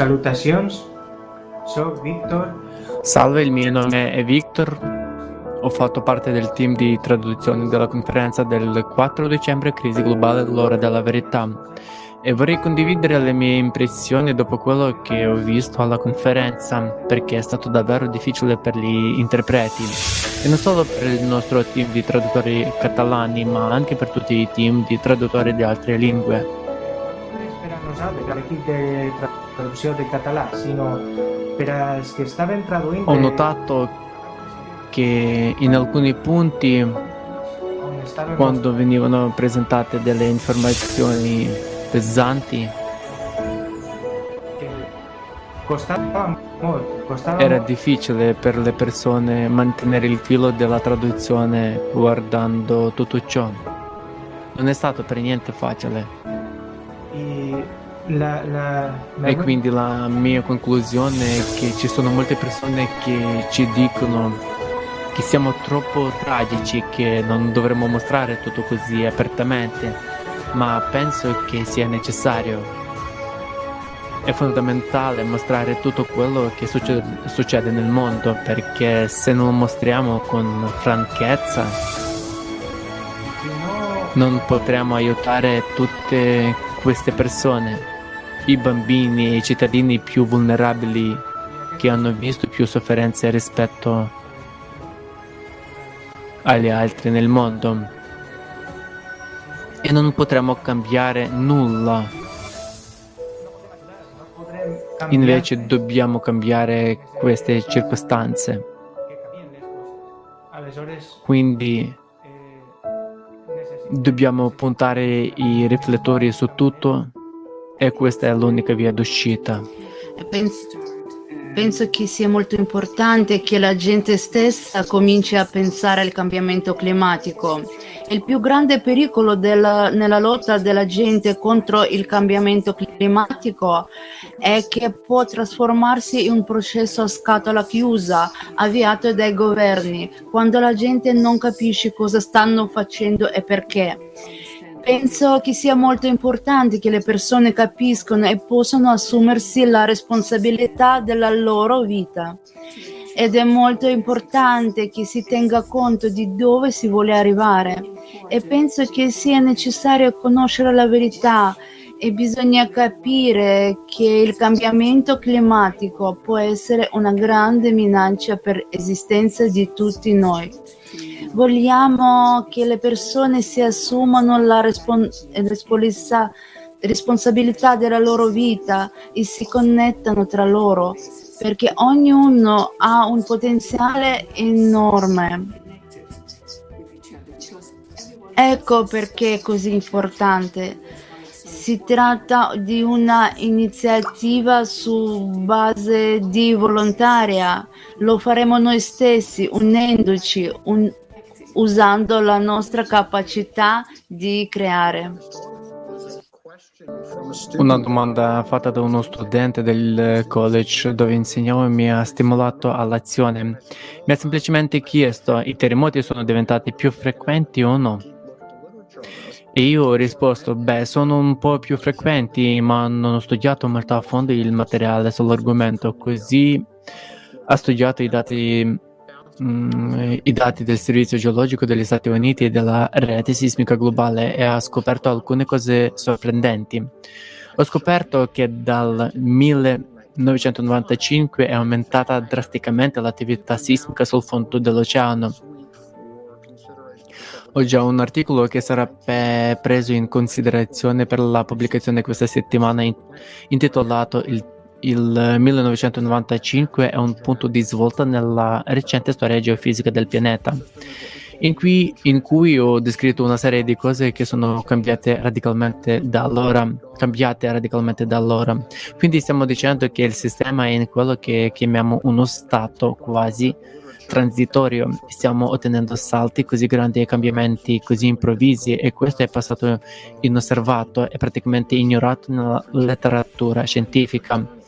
Salutacions, sono Victor. Salve, il mio nome è Victor. Ho fatto parte del team di traduzione della conferenza del 4 dicembre Crisi globale, l'ora della verità e vorrei condividere le mie impressioni dopo quello che ho visto alla conferenza perché è stato davvero difficile per gli interpreti e non solo per il nostro team di traduttori catalani ma anche per tutti i team di traduttori di altre lingue. Ho notato che in alcuni punti quando venivano presentate delle informazioni pesanti era difficile per le persone mantenere il filo della traduzione guardando tutto ciò. Non è stato per niente facile. La, la. E quindi la mia conclusione è che ci sono molte persone che ci dicono che siamo troppo tragici, che non dovremmo mostrare tutto così apertamente, ma penso che sia necessario. È fondamentale mostrare tutto quello che succede, succede nel mondo perché se non lo mostriamo con franchezza non potremo aiutare tutte queste persone, i bambini e i cittadini più vulnerabili che hanno visto più sofferenze rispetto agli altri nel mondo e non potremo cambiare nulla. Invece dobbiamo cambiare queste circostanze. Quindi dobbiamo puntare i riflettori su tutto e questa è l'unica via d'uscita. Penso, Penso che sia molto importante che la gente stessa cominci a pensare al cambiamento climatico. Il più grande pericolo della, nella lotta della gente contro il cambiamento climatico è che può trasformarsi in un processo a scatola chiusa avviato dai governi, quando la gente non capisce cosa stanno facendo e perché. Penso che sia molto importante che le persone capiscano e possano assumersi la responsabilità della loro vita. Ed è molto importante che si tenga conto di dove si vuole arrivare. E penso che sia necessario conoscere la verità e bisogna capire che il cambiamento climatico può essere una grande minaccia per l'esistenza di tutti noi. Vogliamo che le persone si assumano la responsa- responsabilità della loro vita e si connettano tra loro, perché ognuno ha un potenziale enorme. Ecco perché è così importante. Si tratta di una iniziativa su base di volontaria. Lo faremo noi stessi, unendoci, un, usando la nostra capacità di creare. Una domanda fatta da uno studente del college dove insegnavo mi ha stimolato all'azione. Mi ha semplicemente chiesto: i terremoti sono diventati più frequenti o no? E io ho risposto: beh, sono un po' più frequenti, ma non ho studiato molto a fondo il materiale sull'argomento, così ha studiato i dati Mm, i dati del Servizio Geologico degli Stati Uniti e della rete sismica globale e ha scoperto alcune cose sorprendenti. Ho scoperto che dal 1995 è aumentata drasticamente l'attività sismica sul fondo dell'oceano. Ho già un articolo che sarà pe- preso in considerazione per la pubblicazione questa settimana in- intitolato Il il 1995 è un punto di svolta nella recente storia geofisica del pianeta, in cui, in cui, ho descritto una serie di cose che sono cambiate radicalmente da allora, cambiate radicalmente da allora. Quindi stiamo dicendo che il sistema è in quello che chiamiamo uno stato quasi transitorio. Stiamo ottenendo salti così grandi e cambiamenti così improvvisi e questo è passato inosservato e praticamente ignorato nella letteratura scientifica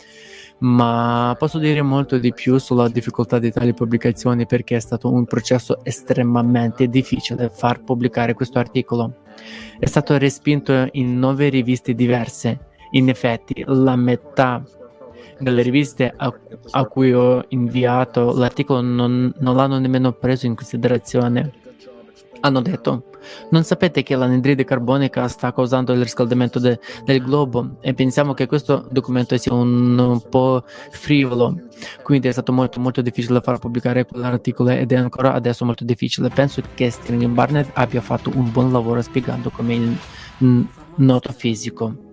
ma posso dire molto di più sulla difficoltà di tali pubblicazioni perché è stato un processo estremamente difficile far pubblicare questo articolo. È stato respinto in nove riviste diverse. In effetti, la metà delle riviste a, a cui ho inviato l'articolo non, non l'hanno nemmeno preso in considerazione. Hanno detto, non sapete che l'anidride carbonica sta causando il riscaldamento de, del globo e pensiamo che questo documento sia un, un, po' frivolo, quindi è stato molto molto difficile far pubblicare quell'articolo ed è ancora adesso molto difficile. Penso che Sterling Barnett abbia fatto un buon lavoro spiegando come il noto fisico.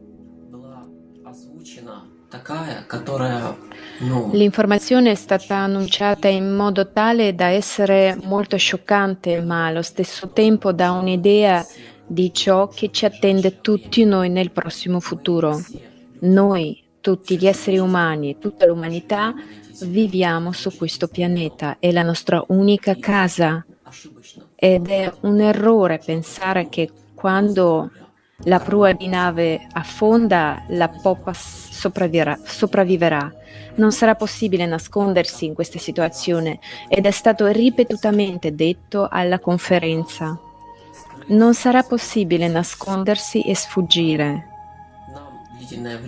L'informazione è stata annunciata in modo tale da essere molto scioccante, ma allo stesso tempo dà un'idea di ciò che ci attende tutti noi nel prossimo futuro. Noi, tutti gli esseri umani e tutta l'umanità, viviamo su questo pianeta, è la nostra unica casa ed è un errore pensare che quando la prua di nave affonda, la poppa sopravviverà. Non sarà possibile nascondersi in questa situazione ed è stato ripetutamente detto alla conferenza. Non sarà possibile nascondersi e sfuggire.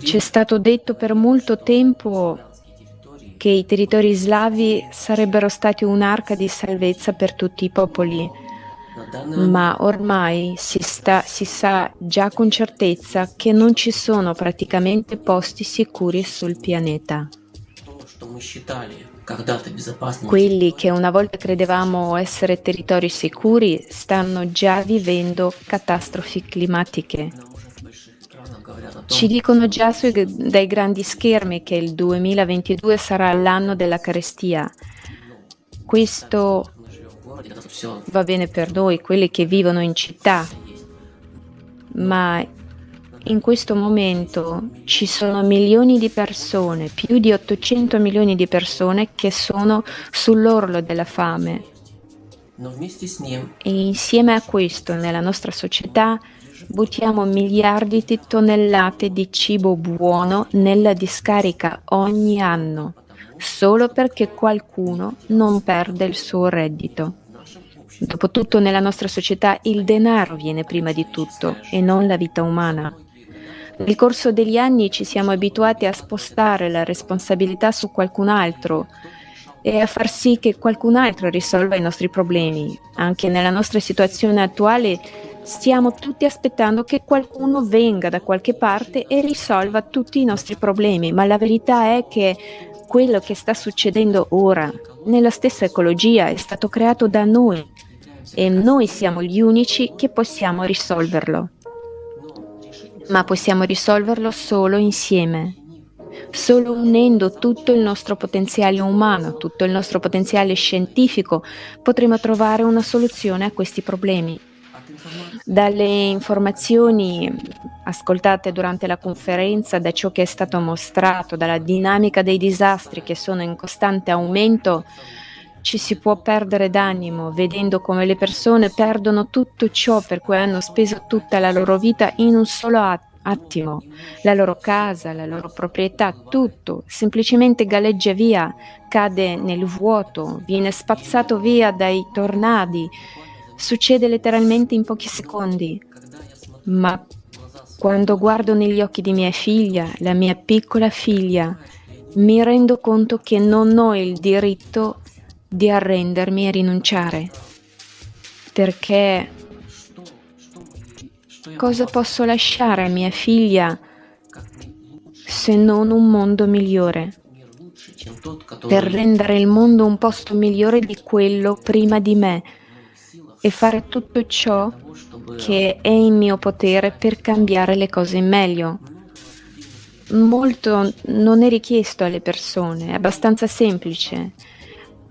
Ci è stato detto per molto tempo che i territori slavi sarebbero stati un'arca di salvezza per tutti i popoli ma ormai si, sta, si sa già con certezza che non ci sono praticamente posti sicuri sul pianeta. Quelli che una volta credevamo essere territori sicuri stanno già vivendo catastrofi climatiche. Ci dicono già sui, dai grandi schermi che il 2022 sarà l'anno della carestia. Questo va bene per noi, quelli che vivono in città, ma in questo momento ci sono milioni di persone, più di 800 milioni di persone che sono sull'orlo della fame. E insieme a questo, nella nostra società, buttiamo miliardi di tonnellate di cibo buono nella discarica ogni anno, solo perché qualcuno non perde il suo reddito. Dopotutto nella nostra società il denaro viene prima di tutto e non la vita umana. Nel corso degli anni ci siamo abituati a spostare la responsabilità su qualcun altro e a far sì che qualcun altro risolva i nostri problemi. Anche nella nostra situazione attuale stiamo tutti aspettando che qualcuno venga da qualche parte e risolva tutti i nostri problemi, ma la verità è che quello che sta succedendo ora nella stessa ecologia è stato creato da noi e noi siamo gli unici che possiamo risolverlo. Ma possiamo risolverlo solo insieme. Solo unendo tutto il nostro potenziale umano, tutto il nostro potenziale scientifico, potremo trovare una soluzione a questi problemi. Dalle informazioni ascoltate durante la conferenza, da ciò che è stato mostrato, dalla dinamica dei disastri che sono in costante aumento, ci si può perdere d'animo vedendo come le persone perdono tutto ciò per cui hanno speso tutta la loro vita in un solo attimo. La loro casa, la loro proprietà, tutto semplicemente galleggia via, cade nel vuoto, viene spazzato via dai tornadi. Succede letteralmente in pochi secondi. Ma quando guardo negli occhi di mia figlia, la mia piccola figlia, mi rendo conto che non ho il diritto di arrendermi e rinunciare. Perché cosa posso lasciare a mia figlia se non un mondo migliore? Per rendere il mondo un posto migliore di quello prima di me e fare tutto ciò che è in mio potere per cambiare le cose in meglio. Molto non è richiesto alle persone, è abbastanza semplice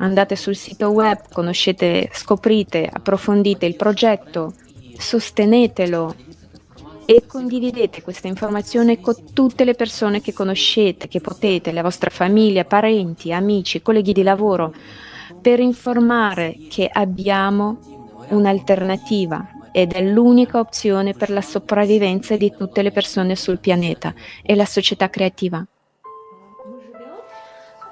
andate sul sito web, conoscete, scoprite, approfondite il progetto, sostenetelo e condividete questa informazione con tutte le persone che conoscete, che potete, la vostra famiglia, parenti, amici, colleghi di lavoro, per informare che abbiamo un'alternativa ed è l'unica opzione per la sopravvivenza di tutte le persone sul pianeta e la società creativa.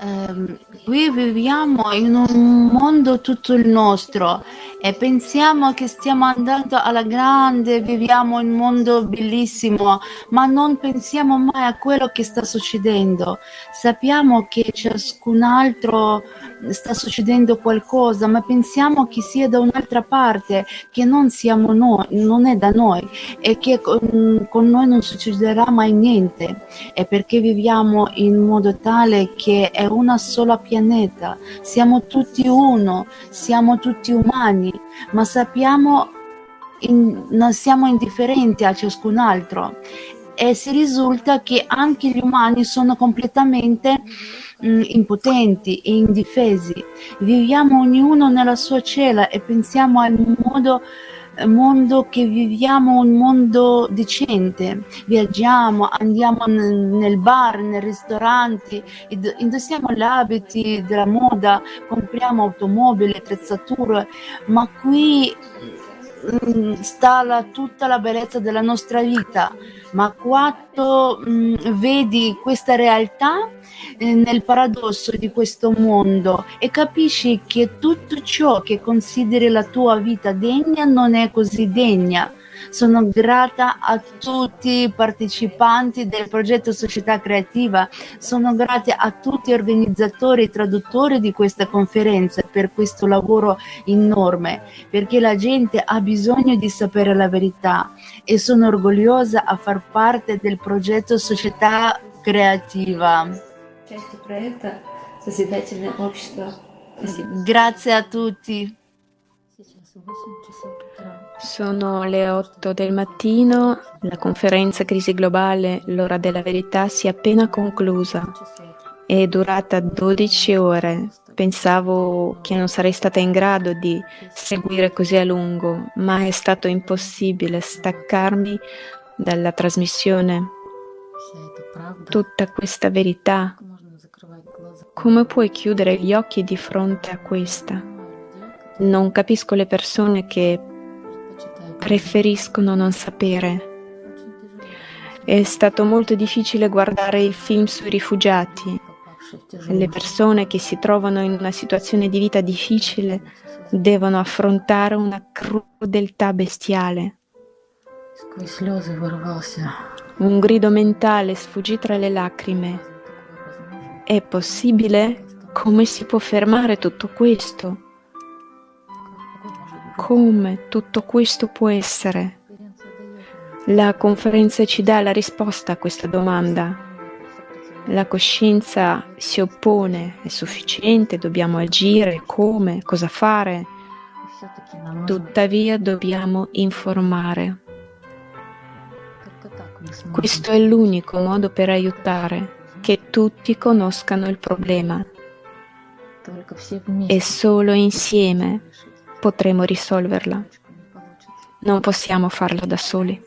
Eh, qui viviamo in un mondo tutto il nostro e pensiamo che stiamo andando alla grande, viviamo in un mondo bellissimo, ma non pensiamo mai a quello che sta succedendo. Sappiamo che ciascun altro sta succedendo qualcosa, ma pensiamo che sia da un'altra parte, che non siamo noi, non è da noi e che con, con noi non succederà mai niente. È perché viviamo in modo tale che è una sola pianeta, siamo tutti uno, siamo tutti umani, ma sappiamo in, non siamo indifferenti a ciascun altro e si risulta che anche gli umani sono completamente mh, mm, impotenti e indifesi. Viviamo ognuno nella sua cella e pensiamo al modo mondo che viviamo un mondo decente, viaggiamo, andiamo nel bar, nei ristoranti, indossiamo gli abiti della moda, compriamo automobili, attrezzature, ma qui mm, sta la, tutta la bellezza della nostra vita, ma quando mh, mm, vedi questa realtà eh, nel paradosso di questo mondo e capisci che tutto ciò che consideri la tua vita degna non è così degna. Sono grata a tutti i partecipanti del progetto Società Creativa, sono grata a tutti gli organizzatori e traduttori di questa conferenza per questo lavoro enorme, perché la gente ha bisogno di sapere la verità e sono orgogliosa a far parte del progetto Società Creativa. Grazie a tutti. Sono le 8 del mattino, la conferenza Crisi Globale, l'ora della verità si è appena conclusa. È durata 12 ore. Pensavo che non sarei stata in grado di seguire così a lungo, ma è stato impossibile staccarmi dalla trasmissione. Tutta questa verità, come puoi chiudere gli occhi di fronte a questa? Non capisco le persone che preferiscono non sapere. È stato molto difficile guardare il film sui rifugiati. Le persone che si trovano in una situazione di vita difficile devono affrontare una crudeltà bestiale. Un grido mentale sfuggì tra le lacrime. È possibile? Come si può fermare tutto questo? Come tutto questo può essere? La conferenza ci dà la risposta a questa domanda. La coscienza si oppone, è sufficiente, dobbiamo agire, come, cosa fare. Tuttavia dobbiamo informare. Questo è l'unico modo per aiutare, che tutti conoscano il problema. E solo insieme potremo risolverla. Non possiamo farlo da soli.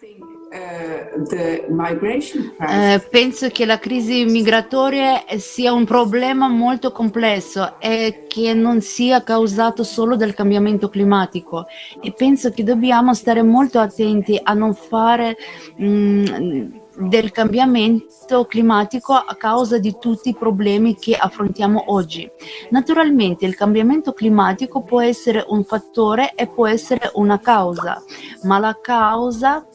Eh, penso che la crisi migratoria sia un problema molto complesso e che non sia causato solo dal cambiamento climatico e penso che dobbiamo stare molto attenti a non fare mh, mm, del cambiamento climatico a causa di tutti i problemi che affrontiamo oggi. Naturalmente il cambiamento climatico può essere un fattore e può essere una causa, ma la causa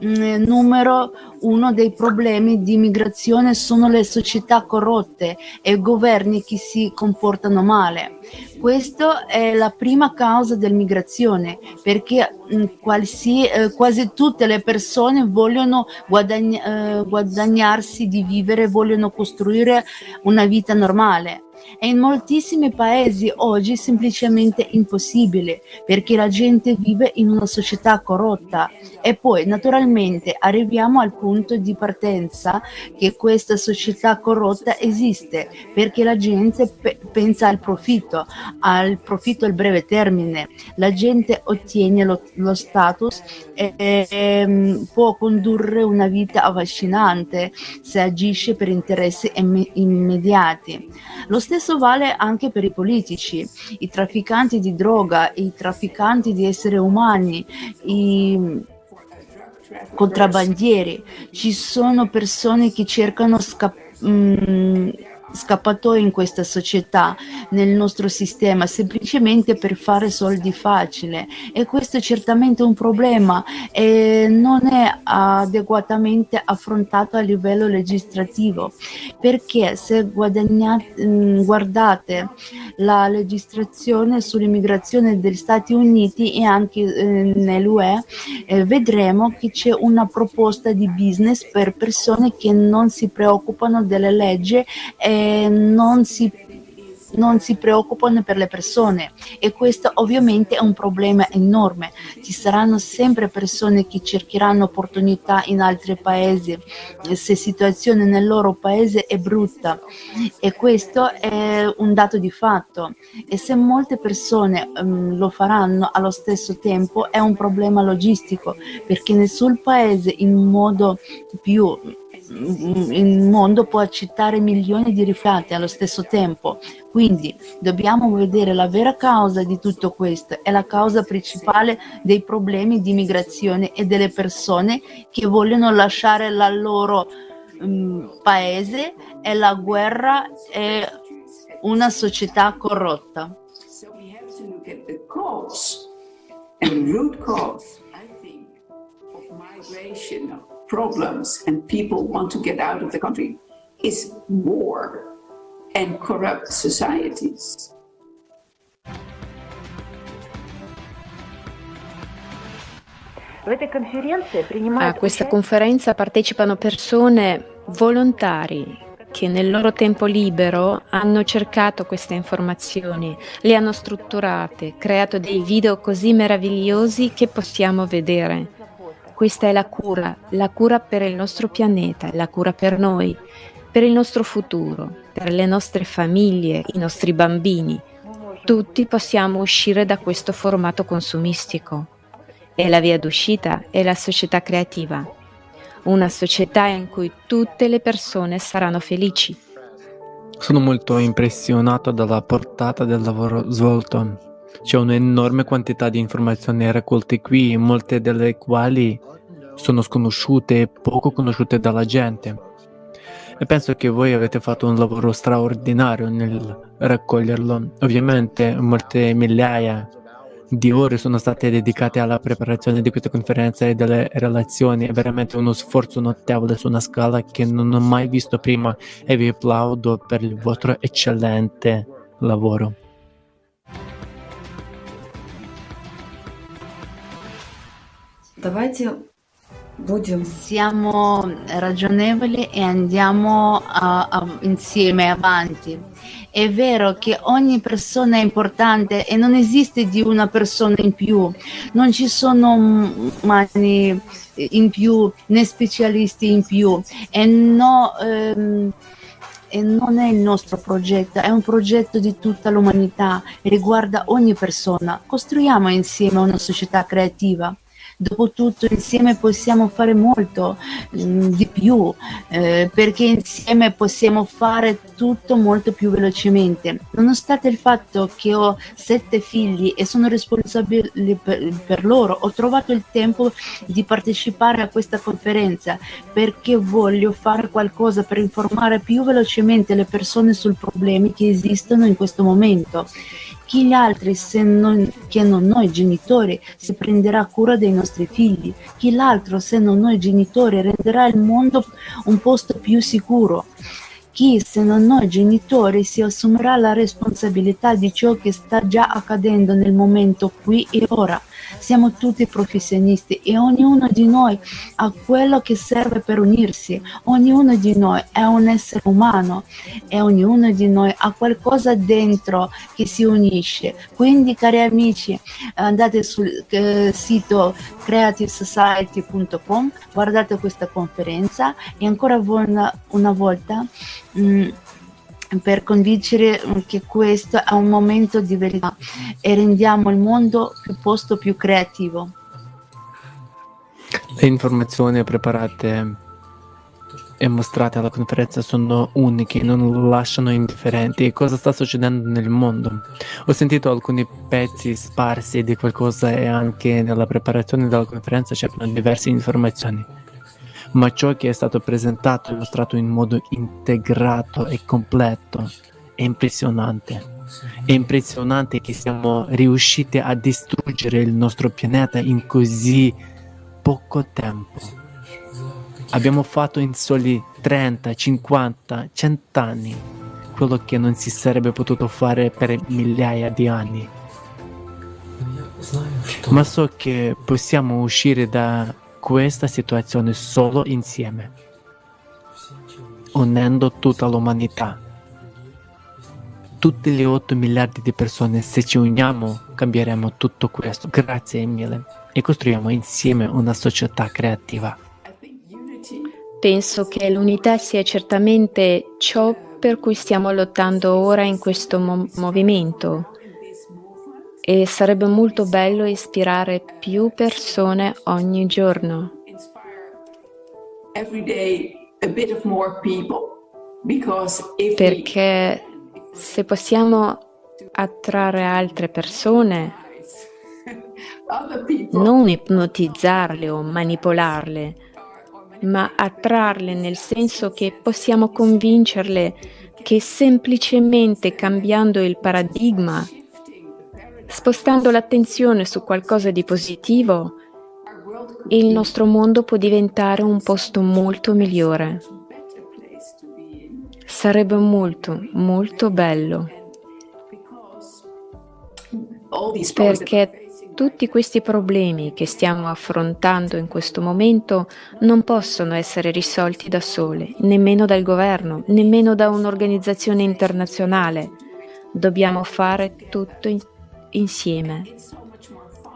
mh, mm, numero uno dei problemi di migrazione sono le società corrotte e i governi che si comportano male. Questa è la prima causa della migrazione perché mm, quasi, eh, quasi, tutte le persone vogliono guadagn- eh, guadagnarsi di vivere, vogliono costruire una vita normale è in moltissimi paesi oggi semplicemente impossibile perché la gente vive in una società corrotta e poi naturalmente arriviamo al punto di partenza che questa società corrotta esiste perché la gente pe- pensa al profitto, al profitto al breve termine. La gente ottiene lo, lo status e, e, e mm, può condurre una vita affascinante se agisce per interessi imm- immediati. Lo stesso vale anche per i politici, i trafficanti di droga, i trafficanti di esseri umani, i contrabbandieri. Ci sono persone che cercano scappare mm, scappatoie in questa società, nel nostro sistema, semplicemente per fare soldi facile. E questo è certamente un problema e non è adeguatamente affrontato a livello legislativo perché se mm, guardate la legislazione sull'immigrazione degli Stati Uniti e anche eh, nell'UE eh, vedremo che c'è una proposta di business per persone che non si preoccupano delle leggi e non si non si preoccupano per le persone e questo ovviamente è un problema enorme. Ci saranno sempre persone che cercheranno opportunità in altri paesi se la situazione nel loro paese è brutta e questo è un dato di fatto e se molte persone um, lo faranno allo stesso tempo è un problema logistico perché nessun paese in modo più il mondo può accettare milioni di rifugiati allo stesso tempo. Quindi dobbiamo vedere la vera causa di tutto questo, è la causa principale dei problemi di migrazione e delle persone che vogliono lasciare il loro um, paese e la guerra e una società corrotta. And root cause, I think, of migration problems and people want to get out of the country is war and corrupt societies. A questa conferenza partecipano persone volontari che nel loro tempo libero hanno cercato queste informazioni, le hanno strutturate, creato dei video così meravigliosi che possiamo vedere. Questa è la cura, la cura per il nostro pianeta, la cura per noi, per il nostro futuro, per le nostre famiglie, i nostri bambini. Tutti possiamo uscire da questo formato consumistico. E la via d'uscita è la società creativa, una società in cui tutte le persone saranno felici. Sono molto impressionato dalla portata del lavoro svolto. C'è un'enorme quantità di informazioni raccolte qui, molte delle quali sono sconosciute e poco conosciute dalla gente. E penso che voi avete fatto un lavoro straordinario nel raccoglierlo. Ovviamente molte migliaia di ore sono state dedicate alla preparazione di questa conferenza e delle relazioni. È veramente uno sforzo notevole su una scala che non ho mai visto prima e vi applaudo per il vostro eccellente lavoro. Давайте будем... Siamo ragionevoli e andiamo a, a, insieme avanti. È vero che ogni persona è importante e non esiste di una persona in più, non ci sono mani in più né specialisti in più e no... Ehm, e non è il nostro progetto, è un progetto di tutta l'umanità, riguarda ogni persona. Costruiamo insieme una società creativa. Dopotutto insieme possiamo fare molto mm, di più, eh, perché insieme possiamo fare tutto molto più velocemente. Nonostante il fatto che ho sette figli e sono responsabile per, per loro, ho trovato il tempo di partecipare a questa conferenza perché voglio fare qualcosa per informare più velocemente le persone sui problemi che esistono in questo momento chi gli altri se non, che non noi genitori si prenderà cura dei nostri figli? Chi l'altro se non noi genitori renderà il mondo un posto più sicuro? Chi se non noi genitori si assumerà la responsabilità di ciò che sta già accadendo nel momento qui e ora? Siamo tutti professionisti e ognuno di noi ha quello che serve per unirsi. Ognuno di noi è un essere umano e ognuno di noi ha qualcosa dentro che si unisce. Quindi, cari amici, andate sul eh, sito creativesociety.com, guardate questa conferenza e ancora una, una volta mh, mm, per convincere che questo è un momento di verità e rendiamo il mondo più posto più creativo. Le informazioni preparate e mostrate alla conferenza sono uniche, non lasciano indifferenti. Cosa sta succedendo nel mondo? Ho sentito alcuni pezzi sparsi di qualcosa e anche nella preparazione della conferenza c'erano diverse informazioni. Ma ciò che è stato presentato e illustrato in modo integrato e completo è impressionante. È impressionante che siamo riusciti a distruggere il nostro pianeta in così poco tempo. Abbiamo fatto in soli 30, 50, 100 anni quello che non si sarebbe potuto fare per migliaia di anni. Ma so che possiamo uscire da questa situazione solo insieme, unendo tutta l'umanità. Tutti gli 8 miliardi di persone, se ci uniamo, cambieremo tutto questo. Grazie mille. E costruiamo insieme una società creativa. Penso che l'unità sia certamente ciò per cui stiamo lottando ora in questo mo- movimento e sarebbe molto bello ispirare più persone ogni giorno. Perché se possiamo attrarre altre persone, non ipnotizzarle o manipolarle, ma attrarle nel senso che possiamo convincerle che semplicemente cambiando il paradigma, spostando l'attenzione su qualcosa di positivo, il nostro mondo può diventare un posto molto migliore. Sarebbe molto, molto bello. Perché tutti questi problemi che stiamo affrontando in questo momento non possono essere risolti da soli, nemmeno dal governo, nemmeno da un'organizzazione internazionale. Dobbiamo fare tutto in- insieme.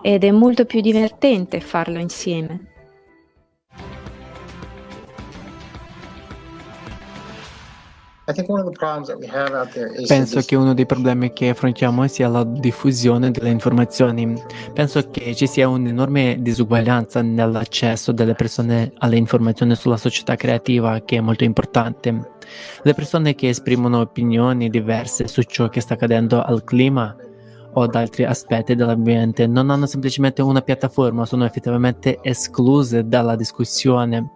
Ed è molto più divertente farlo insieme. Penso che uno dei problemi che affrontiamo sia la diffusione delle informazioni. Penso che ci sia un'enorme disuguaglianza nell'accesso delle persone alle informazioni sulla società creativa, che è molto importante. Le persone che esprimono opinioni diverse su ciò che sta accadendo al clima o ad altri aspetti dell'ambiente non hanno semplicemente una piattaforma, sono effettivamente escluse dalla discussione.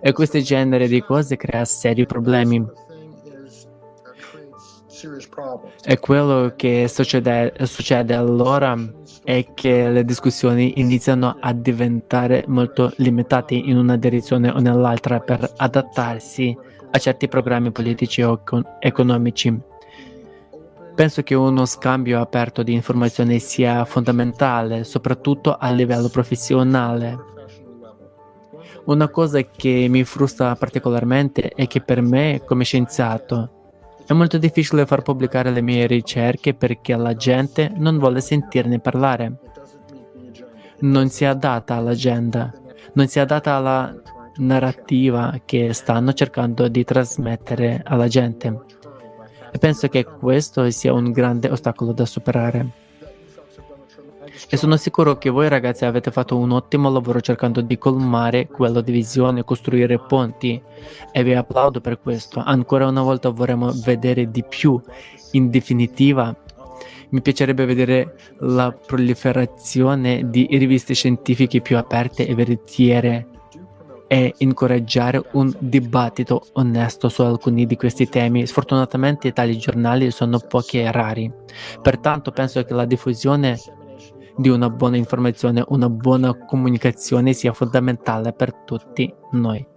E questo genere di cose crea seri problemi. E quello che succede, succede allora è che le discussioni iniziano a diventare molto limitate in una direzione o nell'altra per adattarsi a certi programmi politici o economici. Penso che uno scambio aperto di informazioni sia fondamentale, soprattutto a livello professionale. Una cosa che mi frustra particolarmente è che per me, come scienziato, è molto difficile far pubblicare le mie ricerche perché la gente non vuole sentirne parlare. Non si adatta all'agenda, non si adatta alla narrativa che stanno cercando di trasmettere alla gente. E penso che questo sia un grande ostacolo da superare. E sono sicuro che voi ragazzi avete fatto un ottimo lavoro cercando di colmare quella divisione, costruire ponti e vi applaudo per questo. Ancora una volta vorremmo vedere di più. In definitiva, mi piacerebbe vedere la proliferazione di riviste scientifiche più aperte e veritiere e incoraggiare un dibattito onesto su alcuni di questi temi. Sfortunatamente tali giornali sono pochi e rari. Pertanto penso che la diffusione di una buona informazione, una buona comunicazione sia fondamentale per tutti noi.